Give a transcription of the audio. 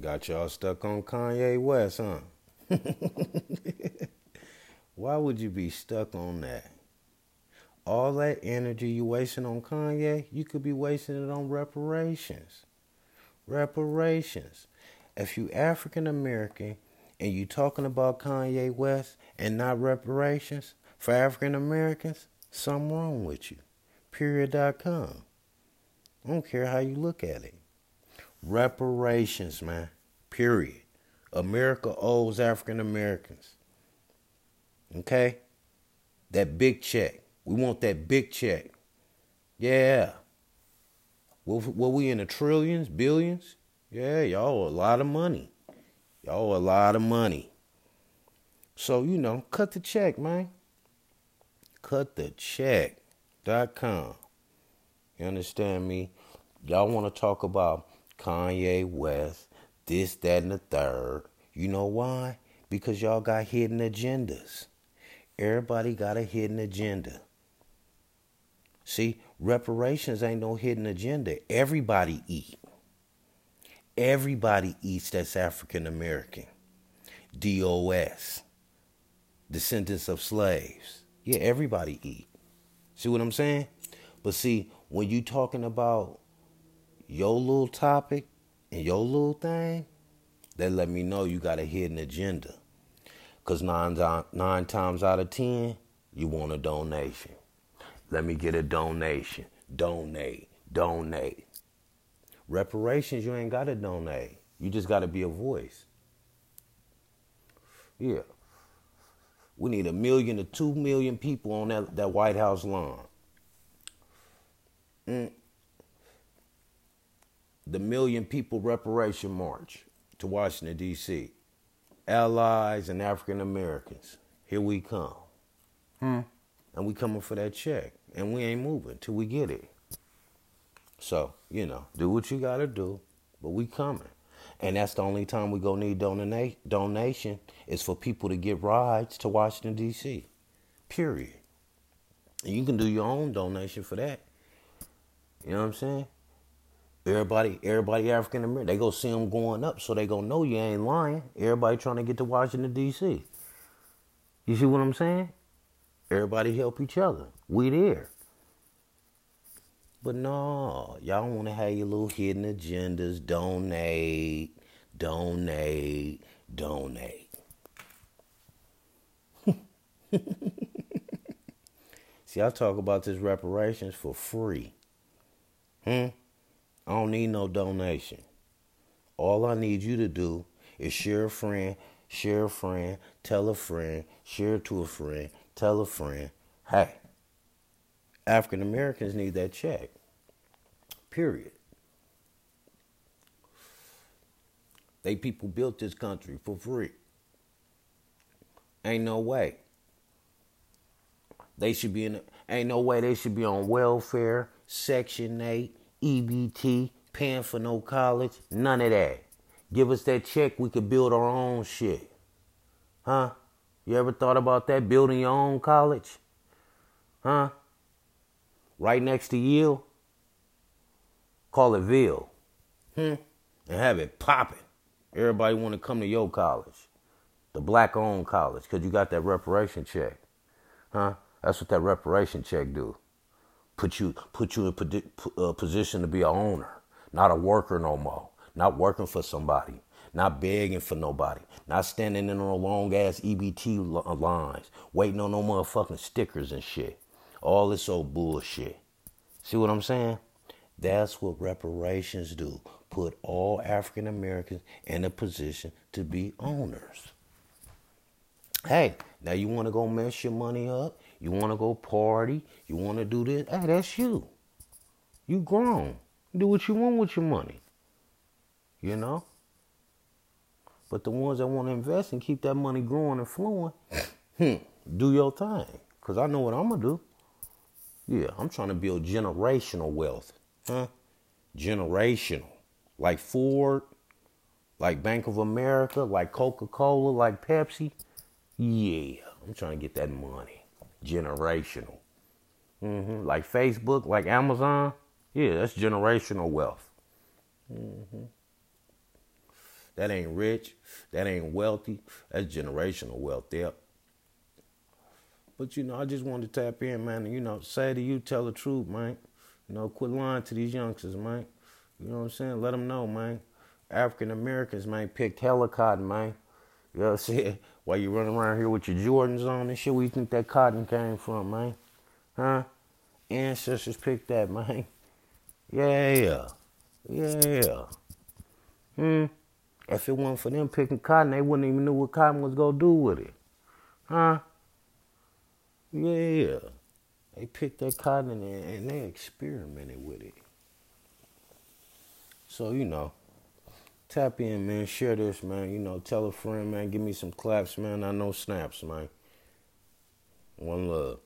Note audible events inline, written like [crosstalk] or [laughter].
Got y'all stuck on Kanye West, huh? [laughs] Why would you be stuck on that? All that energy you wasting on Kanye, you could be wasting it on reparations. Reparations. If you African American and you talking about Kanye West and not reparations for African Americans, something wrong with you. Period.com. I don't care how you look at it. Reparations, man. Period. America owes African Americans. Okay? That big check. We want that big check. Yeah. What, what we in the trillions, billions? Yeah, y'all a lot of money. Y'all a lot of money. So, you know, cut the check, man. Cut the check.com. You understand me? Y'all want to talk about Kanye West, this, that, and the third. You know why? Because y'all got hidden agendas. Everybody got a hidden agenda. See, reparations ain't no hidden agenda. Everybody eat. Everybody eats that's African American. DOS. Descendants of slaves. Yeah, everybody eat. See what I'm saying? But see, when you talking about your little topic and your little thing, that let me know you got a hidden agenda. Cause nine, nine times out of ten, you want a donation. Let me get a donation. Donate. Donate. Reparations, you ain't got to donate. You just got to be a voice. Yeah. We need a million to two million people on that, that White House lawn. Mm. The million people reparation march to Washington, D.C. Allies and African Americans. Here we come. Hmm. And we coming for that check. And we ain't moving till we get it. So, you know, do what you gotta do, but we coming. And that's the only time we gonna need donate donation is for people to get rides to Washington D.C. Period. And you can do your own donation for that. You know what I'm saying? Everybody, everybody African American, they go see them going up, so they gonna know you ain't lying. Everybody trying to get to Washington D.C. You see what I'm saying? Everybody help each other. We there. But no, y'all want to have your little hidden agendas. Donate, donate, donate. [laughs] See, I talk about this reparations for free. Hmm? I don't need no donation. All I need you to do is share a friend, share a friend, tell a friend, share to a friend, tell a friend. Hey, African Americans need that check. Period. They people built this country for free. Ain't no way. They should be in. Ain't no way they should be on welfare, Section Eight, EBT, paying for no college, none of that. Give us that check, we could build our own shit. Huh? You ever thought about that? Building your own college? Huh? Right next to Yale? Call it Ville. Hmm? And have it popping. Everybody want to come to your college. The black owned college, because you got that reparation check. Huh? That's what that reparation check do put you put you in a uh, position to be a owner, not a worker no more, not working for somebody, not begging for nobody, not standing in no long ass EBT uh, lines, waiting on no motherfucking stickers and shit. All this old bullshit. See what I'm saying? That's what reparations do. Put all African Americans in a position to be owners. Hey, now you want to go mess your money up? You want to go party? You want to do this? Hey, that's you. You grown. Do what you want with your money. You know? But the ones that want to invest and keep that money growing and flowing, [sniffs] hmm, do your thing. Because I know what I'm going to do. Yeah, I'm trying to build generational wealth. Huh? Generational. Like Ford, like Bank of America, like Coca Cola, like Pepsi. Yeah, I'm trying to get that money generational. Mm-hmm. Like Facebook, like Amazon, yeah, that's generational wealth. Mm-hmm. That ain't rich. That ain't wealthy. That's generational wealth there. But you know, I just wanted to tap in, man, and you know, say to you, tell the truth, man. You know, quit lying to these youngsters, man. You know what I'm saying? Let them know, man. African Americans, man, picked hella cotton, man. You know what I'm [laughs] saying? While you running around here with your Jordans on and shit, where you think that cotton came from, man? Huh? Ancestors picked that, [laughs] man. Yeah. Yeah. Hmm. If it wasn't for them picking cotton, they wouldn't even know what cotton was gonna do with it. Huh? Yeah. They picked that cotton and, and they experimented with it. So, you know, tap in, man. Share this, man. You know, tell a friend, man. Give me some claps, man. I know snaps, man. One love.